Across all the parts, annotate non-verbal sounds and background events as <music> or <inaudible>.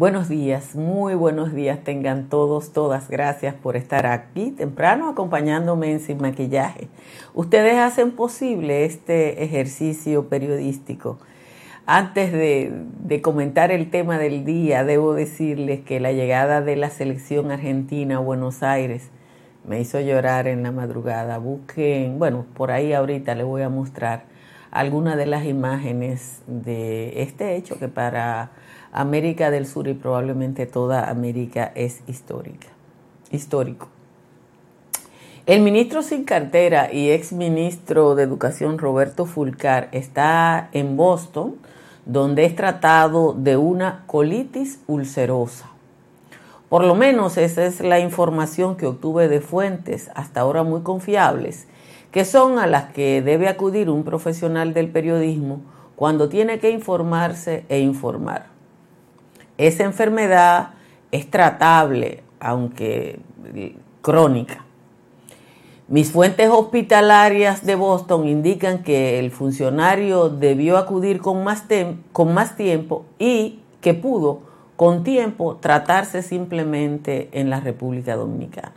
Buenos días, muy buenos días tengan todos, todas. Gracias por estar aquí temprano acompañándome en Sin Maquillaje. Ustedes hacen posible este ejercicio periodístico. Antes de, de, comentar el tema del día, debo decirles que la llegada de la selección argentina a Buenos Aires me hizo llorar en la madrugada. Busquen, bueno, por ahí ahorita les voy a mostrar algunas de las imágenes de este hecho que para América del Sur y probablemente toda América es histórica, histórico. El ministro sin cartera y ex ministro de Educación Roberto Fulcar está en Boston, donde es tratado de una colitis ulcerosa. Por lo menos esa es la información que obtuve de fuentes hasta ahora muy confiables, que son a las que debe acudir un profesional del periodismo cuando tiene que informarse e informar. Esa enfermedad es tratable, aunque crónica. Mis fuentes hospitalarias de Boston indican que el funcionario debió acudir con más, con más tiempo y que pudo con tiempo tratarse simplemente en la República Dominicana.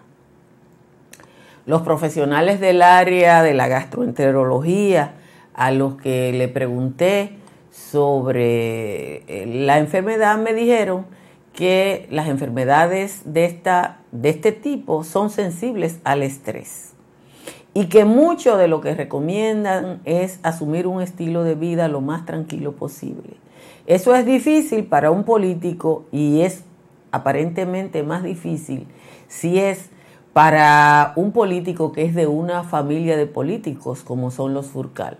Los profesionales del área de la gastroenterología a los que le pregunté sobre eh, la enfermedad me dijeron que las enfermedades de, esta, de este tipo son sensibles al estrés y que mucho de lo que recomiendan es asumir un estilo de vida lo más tranquilo posible. Eso es difícil para un político y es aparentemente más difícil si es para un político que es de una familia de políticos como son los Furcal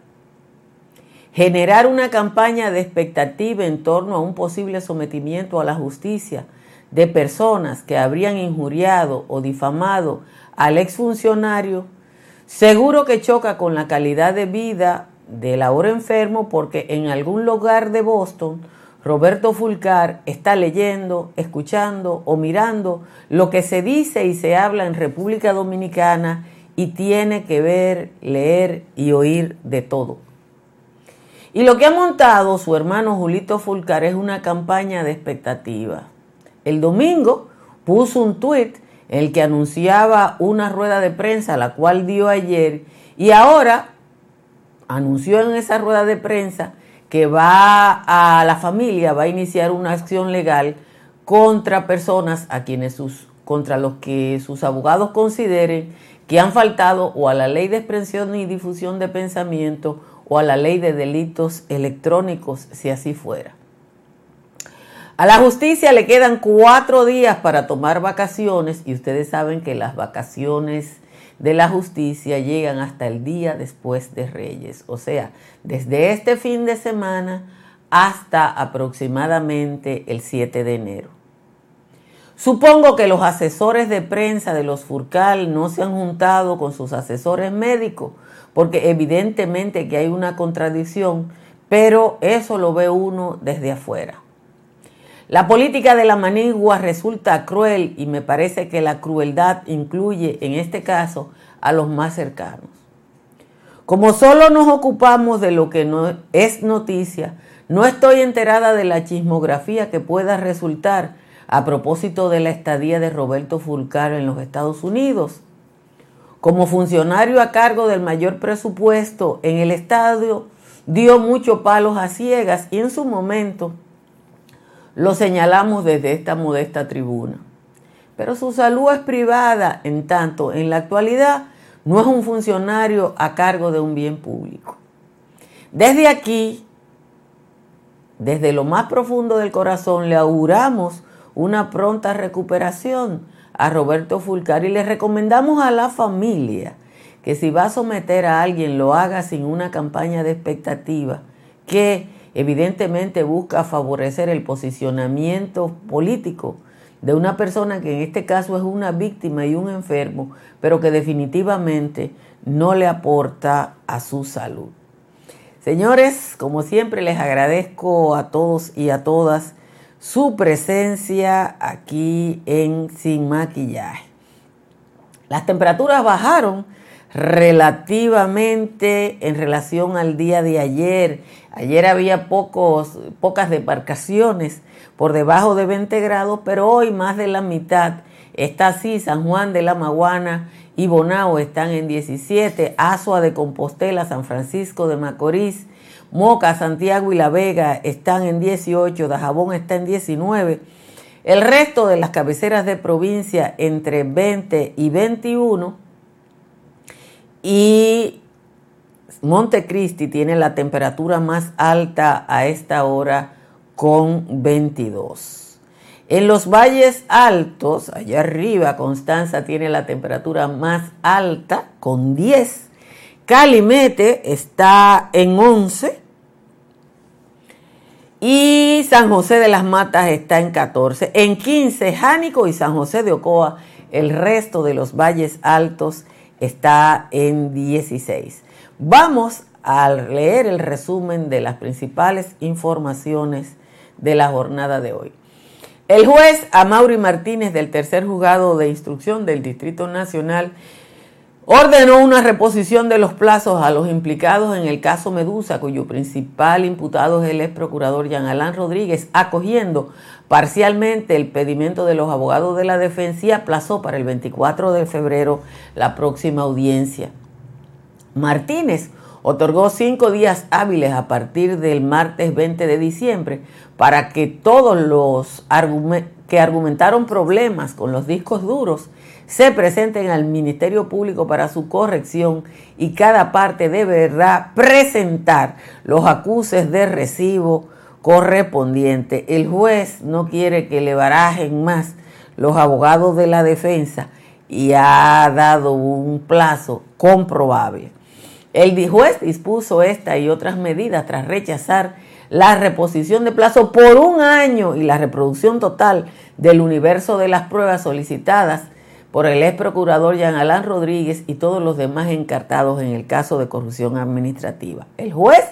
generar una campaña de expectativa en torno a un posible sometimiento a la justicia de personas que habrían injuriado o difamado al exfuncionario, seguro que choca con la calidad de vida del ahora enfermo porque en algún lugar de Boston Roberto Fulcar está leyendo, escuchando o mirando lo que se dice y se habla en República Dominicana y tiene que ver, leer y oír de todo. Y lo que ha montado su hermano Julito Fulcar es una campaña de expectativa. El domingo puso un tuit en el que anunciaba una rueda de prensa, la cual dio ayer, y ahora anunció en esa rueda de prensa que va a la familia, va a iniciar una acción legal contra personas a quienes sus, contra los que sus abogados consideren que han faltado o a la ley de expresión y difusión de pensamiento o a la ley de delitos electrónicos, si así fuera. A la justicia le quedan cuatro días para tomar vacaciones y ustedes saben que las vacaciones de la justicia llegan hasta el día después de Reyes, o sea, desde este fin de semana hasta aproximadamente el 7 de enero. Supongo que los asesores de prensa de los Furcal no se han juntado con sus asesores médicos porque evidentemente que hay una contradicción, pero eso lo ve uno desde afuera. La política de la manigua resulta cruel y me parece que la crueldad incluye en este caso a los más cercanos. Como solo nos ocupamos de lo que no es noticia, no estoy enterada de la chismografía que pueda resultar a propósito de la estadía de Roberto Fulcar en los Estados Unidos como funcionario a cargo del mayor presupuesto en el estadio, dio muchos palos a ciegas y en su momento lo señalamos desde esta modesta tribuna. Pero su salud es privada, en tanto en la actualidad no es un funcionario a cargo de un bien público. Desde aquí, desde lo más profundo del corazón, le auguramos una pronta recuperación a Roberto Fulcar y le recomendamos a la familia que si va a someter a alguien lo haga sin una campaña de expectativa que evidentemente busca favorecer el posicionamiento político de una persona que en este caso es una víctima y un enfermo, pero que definitivamente no le aporta a su salud. Señores, como siempre les agradezco a todos y a todas su presencia aquí en Sin Maquillaje. Las temperaturas bajaron relativamente en relación al día de ayer. Ayer había pocos, pocas demarcaciones por debajo de 20 grados, pero hoy más de la mitad está así. San Juan de la Maguana y Bonao están en 17, Azua de Compostela, San Francisco de Macorís, Moca, Santiago y La Vega están en 18, Dajabón está en 19. El resto de las cabeceras de provincia entre 20 y 21 y Montecristi tiene la temperatura más alta a esta hora con 22. En los valles altos, allá arriba, Constanza tiene la temperatura más alta con 10. Calimete está en 11. Y San José de las Matas está en 14. En 15, Jánico y San José de Ocoa, el resto de los valles altos está en 16. Vamos a leer el resumen de las principales informaciones de la jornada de hoy. El juez Amaury Martínez del tercer juzgado de instrucción del Distrito Nacional ordenó una reposición de los plazos a los implicados en el caso Medusa, cuyo principal imputado es el ex procurador Jean Alain Rodríguez, acogiendo parcialmente el pedimento de los abogados de la defensa y aplazó para el 24 de febrero la próxima audiencia. Martínez otorgó cinco días hábiles a partir del martes 20 de diciembre para que todos los que argumentaron problemas con los discos duros se presenten al Ministerio Público para su corrección y cada parte deberá presentar los acuses de recibo correspondiente. El juez no quiere que le barajen más los abogados de la defensa y ha dado un plazo comprobable. El juez dispuso esta y otras medidas tras rechazar la reposición de plazo por un año y la reproducción total del universo de las pruebas solicitadas por el ex procurador Jean Alain Rodríguez y todos los demás encartados en el caso de corrupción administrativa. El juez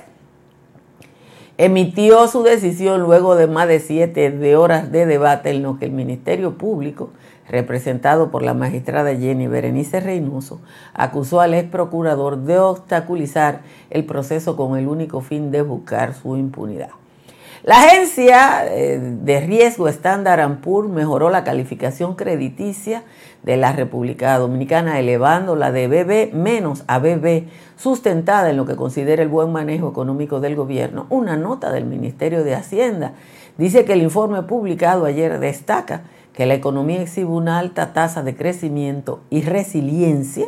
emitió su decisión luego de más de siete de horas de debate en lo que el Ministerio Público, representado por la magistrada Jenny Berenice Reynoso, acusó al ex procurador de obstaculizar el proceso con el único fin de buscar su impunidad. La agencia eh, de riesgo Standard Poor's mejoró la calificación crediticia de la República Dominicana, elevando la de BB menos a BB, sustentada en lo que considera el buen manejo económico del gobierno. Una nota del Ministerio de Hacienda dice que el informe publicado ayer destaca que la economía exhibe una alta tasa de crecimiento y resiliencia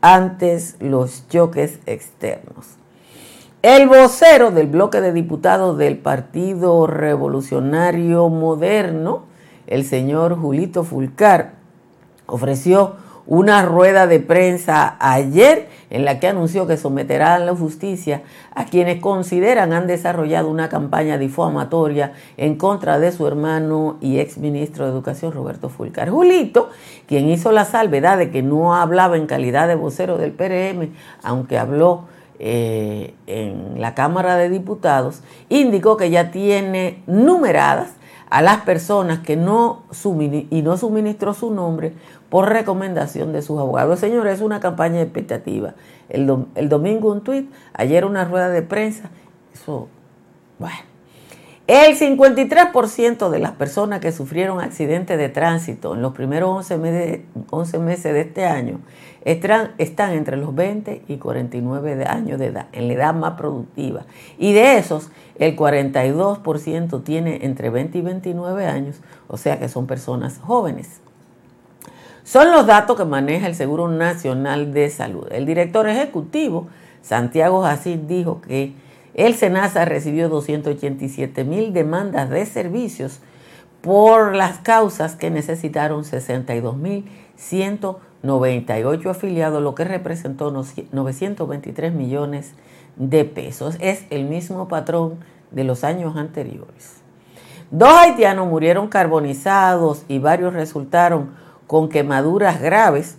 ante los choques externos. El vocero del bloque de diputados del Partido Revolucionario Moderno, el señor Julito Fulcar, ofreció una rueda de prensa ayer en la que anunció que someterá a la justicia a quienes consideran han desarrollado una campaña difamatoria en contra de su hermano y ex ministro de Educación Roberto Fulcar. Julito, quien hizo la salvedad de que no hablaba en calidad de vocero del PRM, aunque habló eh, en la Cámara de Diputados, indicó que ya tiene numeradas a las personas que no y no suministró su nombre por recomendación de sus abogados. Señores, es una campaña expectativa. El, domingo un tuit, ayer una rueda de prensa. Eso, bueno. El 53% de las personas que sufrieron accidentes de tránsito en los primeros 11 meses, 11 meses de este año están, entre los 20 y 49 años de edad, en la edad más productiva. Y de esos, el 42% tiene entre 20 y 29 años, o sea que son personas jóvenes. Son los datos que maneja el Seguro Nacional de Salud. El director ejecutivo, Santiago Jacín, dijo que el SENASA recibió 287 mil demandas de servicios por las causas que necesitaron 62 mil 198 afiliados, lo que representó 923 millones de pesos. Es el mismo patrón de los años anteriores. Dos haitianos murieron carbonizados y varios resultaron con quemaduras graves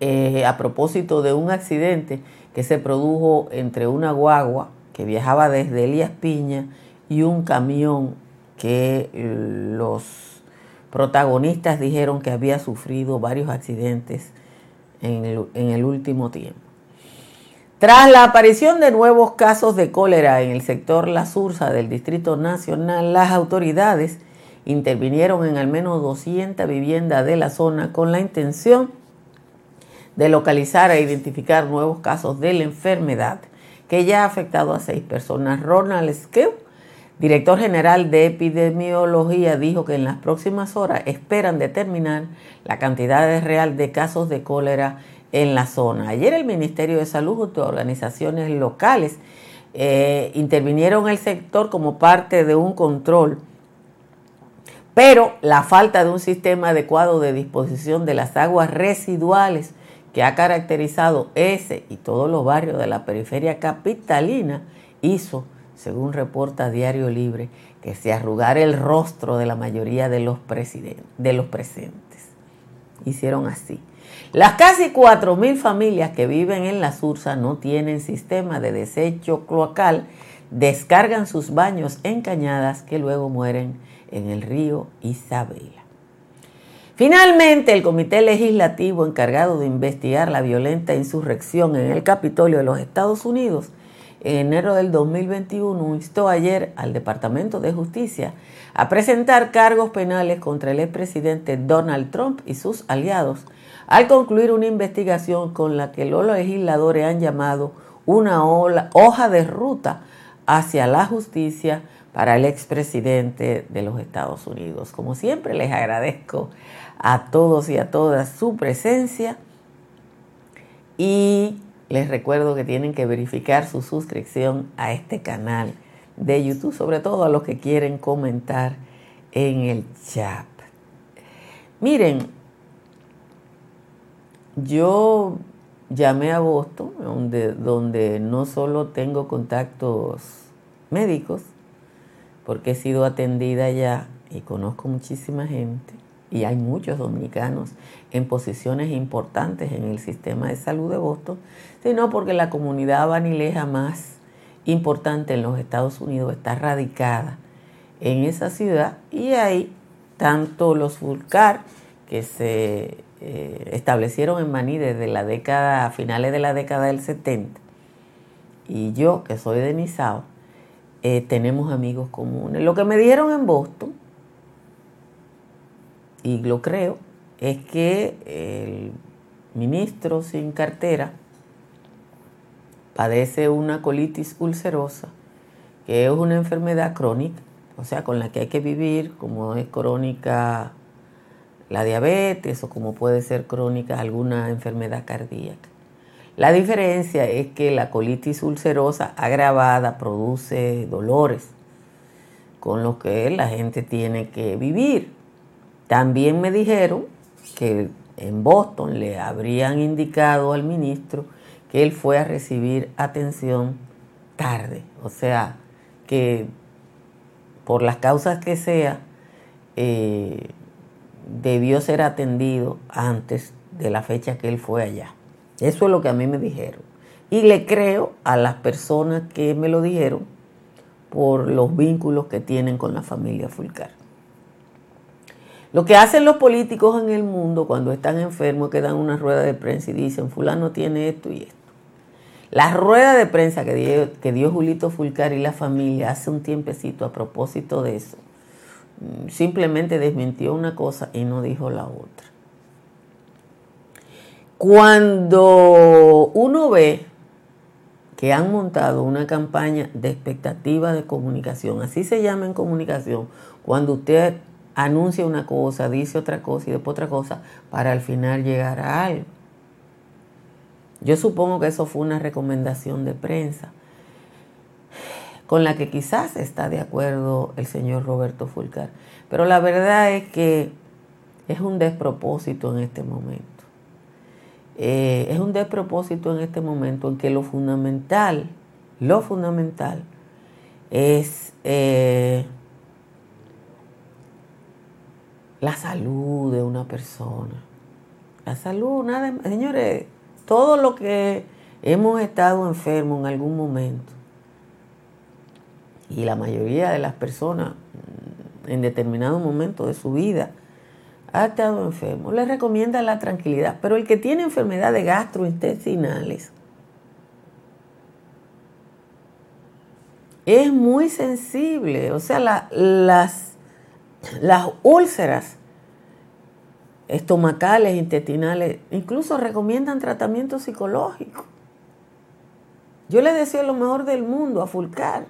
eh, a propósito de un accidente que se produjo entre una guagua que viajaba desde Elías Piña y un camión que los protagonistas dijeron que había sufrido varios accidentes en el, en el último tiempo. Tras la aparición de nuevos casos de cólera en el sector La Sursa del Distrito Nacional, las autoridades intervinieron en al menos 200 viviendas de la zona con la intención de localizar e identificar nuevos casos de la enfermedad que ya ha afectado a seis personas. Ronald Skew, director general de epidemiología, dijo que en las próximas horas esperan determinar la cantidad real de casos de cólera en la zona. Ayer el Ministerio de Salud junto a organizaciones locales eh, intervinieron en el sector como parte de un control pero la falta de un sistema adecuado de disposición de las aguas residuales que ha caracterizado ese y todos los barrios de la periferia capitalina hizo, según reporta Diario Libre, que se arrugara el rostro de la mayoría de los, presentes. Hicieron así. Las casi 4.000 familias que viven en la Sursa no tienen sistema de desecho cloacal, descargan sus baños en cañadas que luego mueren en el río Isabela. Finalmente, el Comité Legislativo encargado de investigar la violenta insurrección en el Capitolio de los Estados Unidos en enero del 2021 instó ayer al Departamento de Justicia a presentar cargos penales contra el expresidente Donald Trump y sus aliados al concluir una investigación con la que los legisladores han llamado una hoja de ruta hacia la justicia para el expresidente de los Estados Unidos. Como siempre, les agradezco a todos y a todas su presencia y les recuerdo que tienen que verificar su suscripción a este canal de YouTube, sobre todo a los que quieren comentar en el chat. Miren, yo llamé a Boston, donde, donde no solo tengo contactos médicos, porque he sido atendida ya y conozco muchísima gente y hay muchos dominicanos en posiciones importantes en el sistema de salud de Boston, sino porque la comunidad vanileja más importante en los Estados Unidos está radicada en esa ciudad y hay tanto los Fulcar que se eh, establecieron en Maní desde la década, a finales de la década del 70, y yo que soy de Nizao, eh, tenemos amigos comunes. Lo que me dieron en Boston, y lo creo, es que el ministro sin cartera padece una colitis ulcerosa, que es una enfermedad crónica, o sea, con la que hay que vivir, como es crónica la diabetes o como puede ser crónica alguna enfermedad cardíaca. La diferencia es que la colitis ulcerosa agravada produce dolores con los que la gente tiene que vivir. También me dijeron que en Boston le habrían indicado al ministro que él fue a recibir atención tarde, o sea, que por las causas que sea, eh, debió ser atendido antes de la fecha que él fue allá. Eso es lo que a mí me dijeron. Y le creo a las personas que me lo dijeron por los vínculos que tienen con la familia Fulcar. Lo que hacen los políticos en el mundo cuando están enfermos que dan una rueda de prensa y dicen, fulano tiene esto y esto. La rueda de prensa que dio, que dio Julito Fulcar y la familia hace un tiempecito a propósito de eso, simplemente desmintió una cosa y no dijo la otra. Cuando uno ve que han montado una campaña de expectativa de comunicación, así se llama en comunicación, cuando usted anuncia una cosa, dice otra cosa y después otra cosa, para al final llegar a algo. Yo supongo que eso fue una recomendación de prensa con la que quizás está de acuerdo el señor Roberto Fulcar. Pero la verdad es que es un despropósito en este momento. Eh, es un despropósito en este momento en que lo fundamental, lo fundamental es eh, la salud de una persona. La salud, nada, señores, todo lo que hemos estado enfermos en algún momento, y la mayoría de las personas en determinado momento de su vida ha estado enfermo, le recomienda la tranquilidad. Pero el que tiene enfermedades gastrointestinales es muy sensible. O sea, las, las úlceras estomacales, intestinales, incluso recomiendan tratamiento psicológico. Yo le deseo lo mejor del mundo a Fulcar.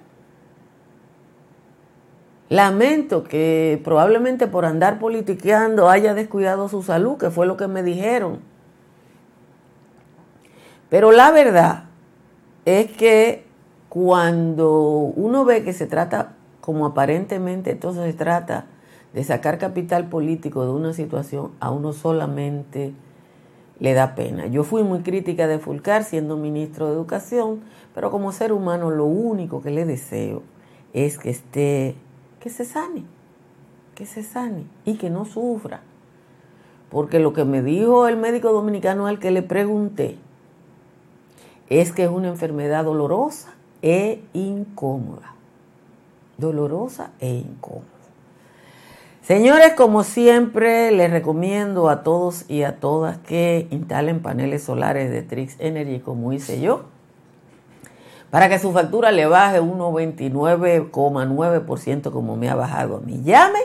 Lamento que probablemente por andar politiqueando haya descuidado su salud, que fue lo que me dijeron. Pero la verdad es que cuando uno ve que se trata, como aparentemente entonces se trata de sacar capital político de una situación, a uno solamente le da pena. Yo fui muy crítica de Fulcar siendo ministro de Educación, pero como ser humano lo único que le deseo es que esté, que se sane, que se sane y que no sufra. Porque lo que me dijo el médico dominicano al que le pregunté es que es una enfermedad dolorosa e incómoda. Dolorosa e incómoda. Señores, como siempre, les recomiendo a todos y a todas que instalen paneles solares de Trix Energy, como hice yo, para que su factura le baje 1,29,9% como me ha bajado a mí. Llame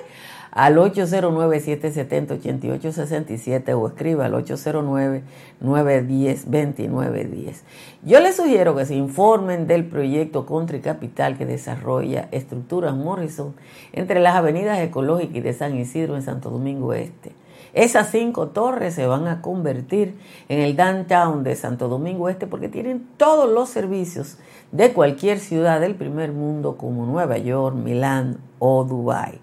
al 809-770-8867 o escriba al 809-910-2910. Yo les sugiero que se informen del proyecto Country Capital que desarrolla Estructuras Morrison entre las avenidas Ecológica y de San Isidro en Santo Domingo Este. Esas cinco torres se van a convertir en el downtown de Santo Domingo Este porque tienen todos los servicios de cualquier ciudad del primer mundo como Nueva York, Milán o Dubái.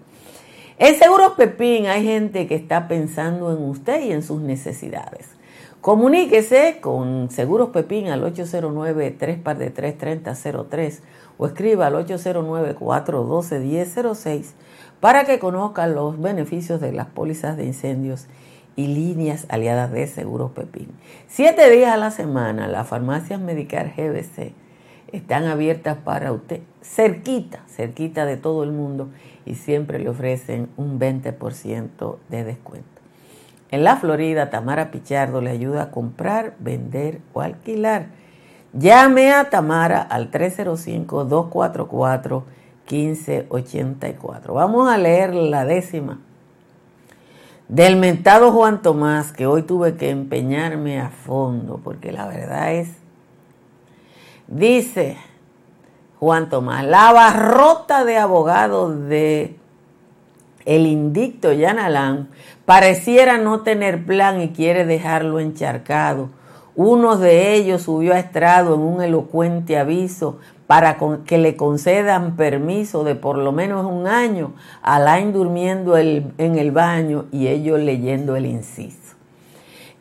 En Seguros Pepín hay gente que está pensando en usted y en sus necesidades. Comuníquese con Seguros Pepín al 809 3 de 3003 o escriba al 809-412-1006 para que conozca los beneficios de las pólizas de incendios y líneas aliadas de Seguros Pepín. Siete días a la semana, las farmacias Medicar GBC están abiertas para usted, cerquita, cerquita de todo el mundo y siempre le ofrecen un 20% de descuento. En la Florida, Tamara Pichardo le ayuda a comprar, vender o alquilar. Llame a Tamara al 305-244-1584. Vamos a leer la décima del mentado Juan Tomás, que hoy tuve que empeñarme a fondo, porque la verdad es, dice, Juan Tomás, la barrota de abogados de el indicto Yanalán pareciera no tener plan y quiere dejarlo encharcado. Uno de ellos subió a estrado en un elocuente aviso para que le concedan permiso de por lo menos un año, Alain durmiendo en el baño y ellos leyendo el inciso.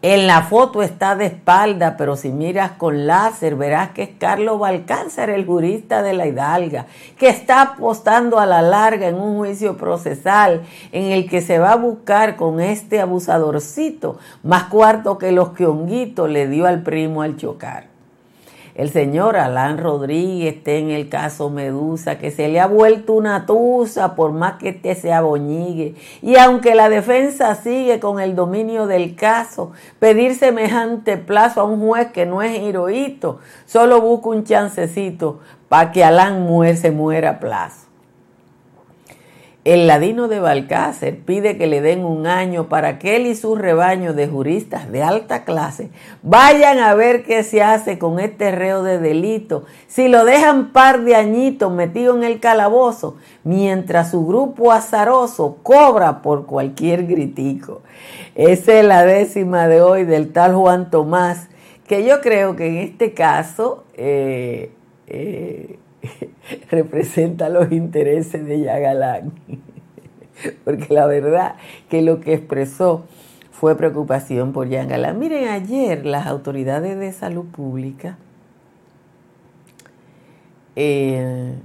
En la foto está de espalda, pero si miras con láser verás que es Carlos Balcáncer, el jurista de la Hidalga, que está apostando a la larga en un juicio procesal en el que se va a buscar con este abusadorcito más cuarto que los que le dio al primo al chocar el señor Alán Rodríguez esté en el caso Medusa, que se le ha vuelto una tusa por más que te se aboñigue. Y aunque la defensa sigue con el dominio del caso, pedir semejante plazo a un juez que no es heroíto, solo busca un chancecito para que Alán muer, se muera a plazo. El ladino de Balcácer pide que le den un año para que él y su rebaño de juristas de alta clase vayan a ver qué se hace con este reo de delito. Si lo dejan par de añitos metido en el calabozo, mientras su grupo azaroso cobra por cualquier gritico. Esa es la décima de hoy del tal Juan Tomás, que yo creo que en este caso... Eh, eh, <laughs> representa los intereses de Yagalán. Porque la verdad que lo que expresó fue preocupación por Yagalán. Miren, ayer las autoridades de salud pública eh,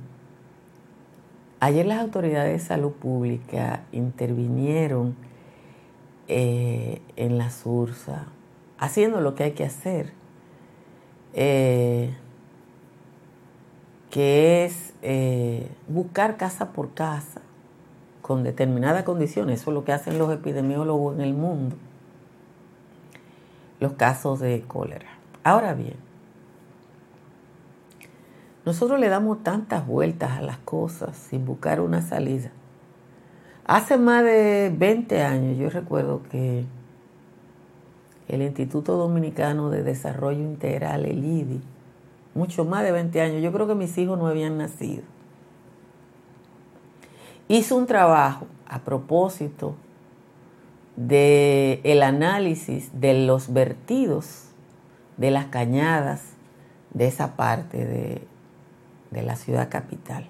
ayer las autoridades de salud pública intervinieron eh, en la SURSA, haciendo lo que hay que hacer. Eh, que es eh, buscar casa por casa, con determinadas condiciones, eso es lo que hacen los epidemiólogos en el mundo, los casos de cólera. Ahora bien, nosotros le damos tantas vueltas a las cosas sin buscar una salida. Hace más de 20 años yo recuerdo que el Instituto Dominicano de Desarrollo Integral, el IDI, mucho más de 20 años, yo creo que mis hijos no habían nacido, hizo un trabajo a propósito de el análisis de los vertidos de las cañadas de esa parte de, de la ciudad capital.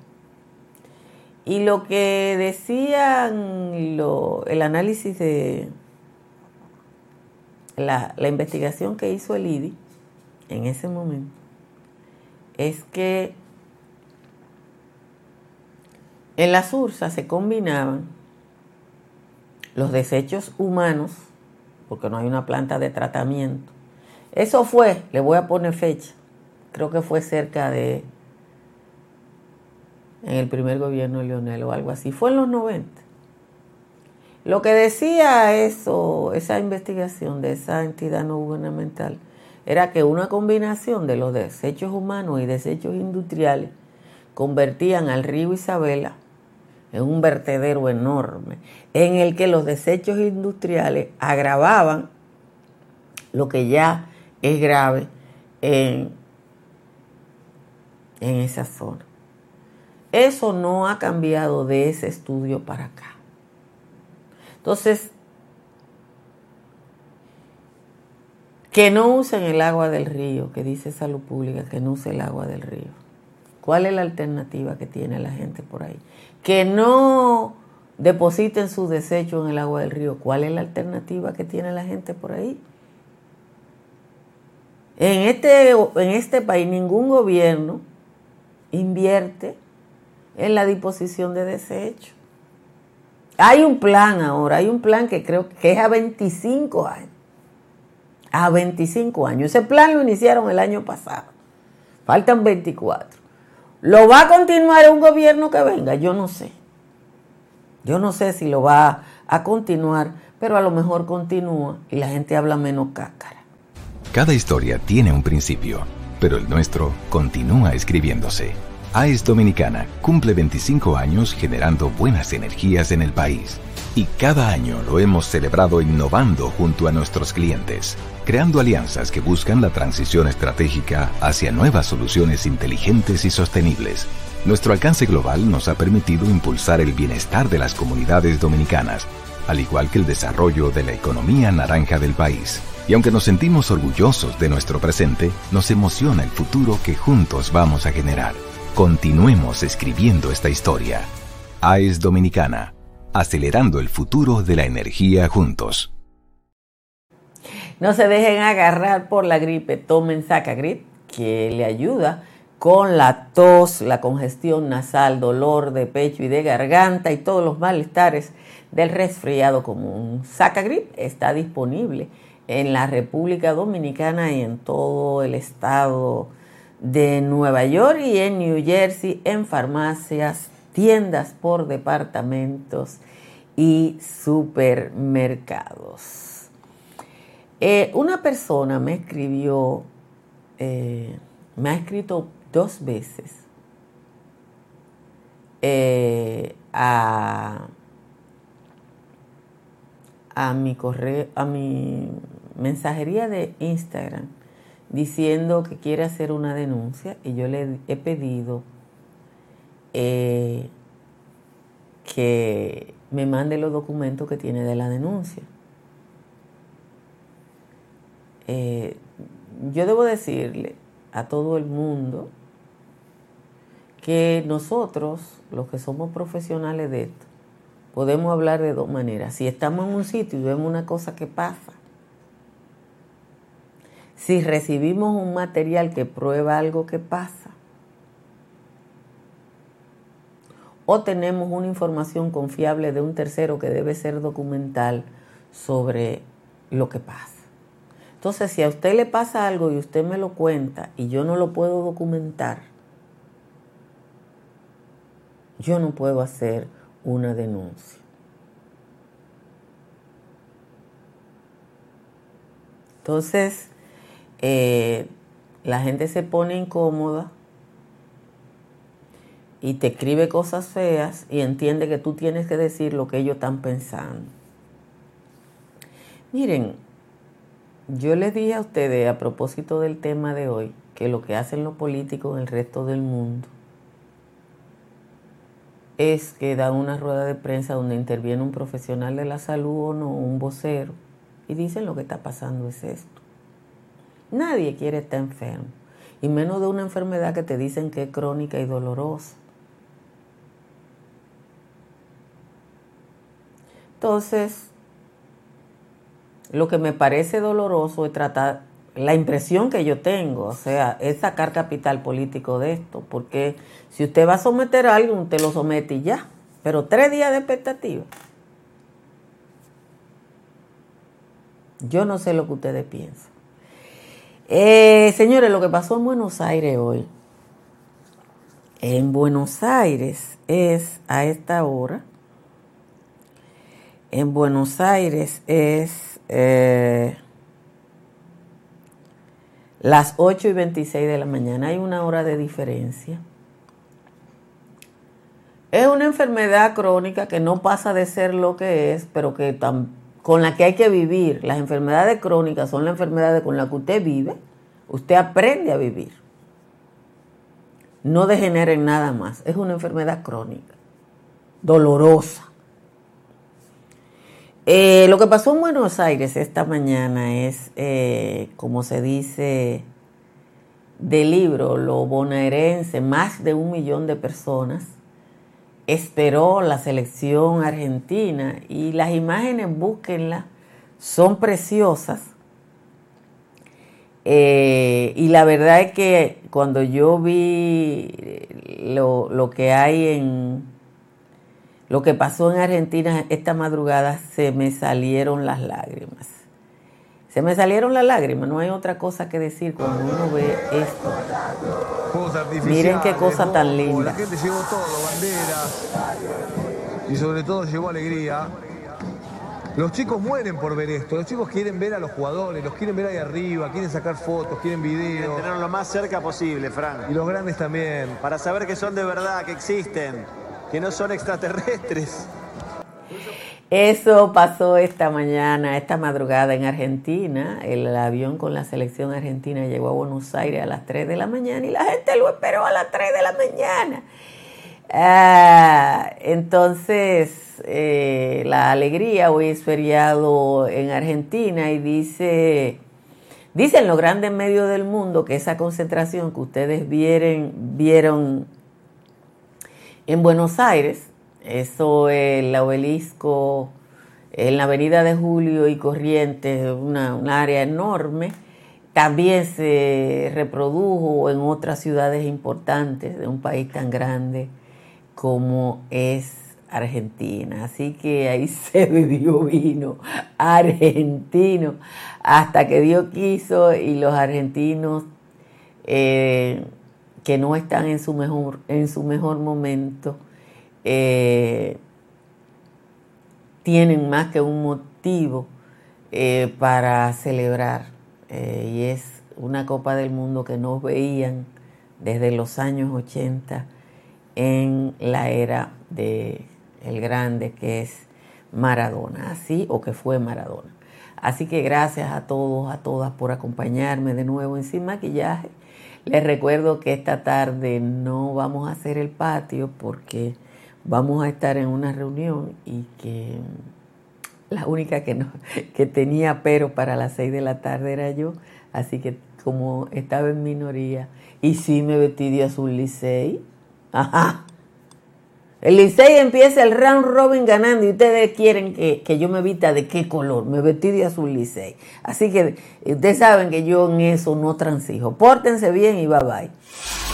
Y lo que decían el análisis de la, la investigación que hizo el IDI en ese momento es que en las ursas se combinaban los desechos humanos, porque no hay una planta de tratamiento. Eso fue, le voy a poner fecha, creo que fue cerca de en el primer gobierno de Leonel o algo así. Fue en los 90. Lo que decía eso, esa investigación de esa entidad no gubernamental, era que una combinación de los desechos humanos y desechos industriales convertían al río Isabela en un vertedero enorme, en el que los desechos industriales agravaban lo que ya es grave en, en esa zona. Eso no ha cambiado de ese estudio para acá. Entonces, que no usen el agua del río, que dice Salud Pública, que no use el agua del río. ¿Cuál es la alternativa que tiene la gente por ahí? Que no depositen sus desechos en el agua del río. ¿Cuál es la alternativa que tiene la gente por ahí? En este, en este país ningún gobierno invierte en la disposición de desechos. Hay un plan ahora, hay un plan que creo que es a 25 años. A 25 años. Ese plan lo iniciaron el año pasado. Faltan 24. ¿Lo va a continuar un gobierno que venga? Yo no sé. Yo no sé si lo va a continuar, pero a lo mejor continúa y la gente habla menos cácara. Cada historia tiene un principio, pero el nuestro continúa escribiéndose. AES Dominicana cumple 25 años generando buenas energías en el país. Y cada año lo hemos celebrado innovando junto a nuestros clientes, creando alianzas que buscan la transición estratégica hacia nuevas soluciones inteligentes y sostenibles. Nuestro alcance global nos ha permitido impulsar el bienestar de las comunidades dominicanas, al igual que el desarrollo de la economía naranja del país. Y aunque nos sentimos orgullosos de nuestro presente, nos emociona el futuro que juntos vamos a generar. Continuemos escribiendo esta historia. AES Dominicana, acelerando el futuro de la energía juntos. No se dejen agarrar por la gripe, tomen Sacagrip, que le ayuda con la tos, la congestión nasal, dolor de pecho y de garganta y todos los malestares del resfriado común. Sacagrip está disponible en la República Dominicana y en todo el estado de Nueva York y en New Jersey en farmacias, tiendas por departamentos y supermercados. Eh, una persona me escribió, eh, me ha escrito dos veces eh, a, a mi correo, a mi mensajería de Instagram diciendo que quiere hacer una denuncia y yo le he pedido eh, que me mande los documentos que tiene de la denuncia. Eh, yo debo decirle a todo el mundo que nosotros, los que somos profesionales de esto, podemos hablar de dos maneras. Si estamos en un sitio y vemos una cosa que pasa, si recibimos un material que prueba algo que pasa, o tenemos una información confiable de un tercero que debe ser documental sobre lo que pasa. Entonces, si a usted le pasa algo y usted me lo cuenta y yo no lo puedo documentar, yo no puedo hacer una denuncia. Entonces, eh, la gente se pone incómoda y te escribe cosas feas y entiende que tú tienes que decir lo que ellos están pensando. Miren, yo les dije a ustedes a propósito del tema de hoy que lo que hacen los políticos en el resto del mundo es que dan una rueda de prensa donde interviene un profesional de la salud o no, un vocero, y dicen lo que está pasando es esto. Nadie quiere estar enfermo, y menos de una enfermedad que te dicen que es crónica y dolorosa. Entonces, lo que me parece doloroso es tratar, la impresión que yo tengo, o sea, es sacar capital político de esto, porque si usted va a someter a alguien, usted lo somete y ya, pero tres días de expectativa. Yo no sé lo que ustedes piensan. Eh, señores, lo que pasó en Buenos Aires hoy, en Buenos Aires es a esta hora, en Buenos Aires es eh, las 8 y 26 de la mañana. Hay una hora de diferencia. Es una enfermedad crónica que no pasa de ser lo que es, pero que con la que hay que vivir. Las enfermedades crónicas son las enfermedades con las que usted vive. Usted aprende a vivir. No degenera en nada más. Es una enfermedad crónica, dolorosa eh, lo que pasó en Buenos Aires esta mañana es, eh, como se dice del libro, lo bonaerense, más de un millón de personas esperó la selección argentina y las imágenes, búsquenlas, son preciosas. Eh, y la verdad es que cuando yo vi lo que hay en, lo que pasó en Argentina esta madrugada, se me salieron las lágrimas. Se me salieron las lágrimas, no hay otra cosa que decir cuando uno ve esto. Miren qué cosa tan linda. La gente llevó todo, banderas y sobre todo llevó alegría. Los chicos mueren por ver esto, los chicos quieren ver a los jugadores, los quieren ver ahí arriba, quieren sacar fotos, quieren videos. Quieren tenerlo lo más cerca posible, Frank. Y los grandes también. Para saber que son de verdad, que existen que no son extraterrestres. Eso pasó esta mañana, esta madrugada en Argentina. El avión con la selección argentina llegó a Buenos Aires a las 3 de la mañana y la gente lo esperó a las 3 de la mañana. Ah, entonces, eh, la alegría, hoy es feriado en Argentina y dice, dicen los grandes medios del mundo que esa concentración que ustedes vieron, vieron en Buenos Aires, eso el obelisco en la avenida de Julio y Corrientes, una, un área enorme, también se reprodujo en otras ciudades importantes de un país tan grande como es Argentina. Así que ahí <laughs> se vivió vino argentino hasta que Dios quiso y los argentinos eh, que no están en su mejor, en su mejor momento, eh, tienen más que un motivo eh, para celebrar. Eh, y es una Copa del Mundo que no veían desde los años 80 en la era de el grande que es Maradona, así o que fue Maradona. Así que gracias a todos, a todas por acompañarme de nuevo en Sin Maquillaje. Les recuerdo que esta tarde no vamos a hacer el patio porque vamos a estar en una reunión y que la única que, no, que tenía pero para las seis de la tarde era yo. Así que como estaba en minoría y sí me vestí de azul <laughs> ajá, el Licey empieza el round robin ganando y ustedes quieren que, yo me vista de qué color. Me vestí de azul Licey. Así que ustedes saben que yo en eso no transijo. Pórtense bien y bye bye.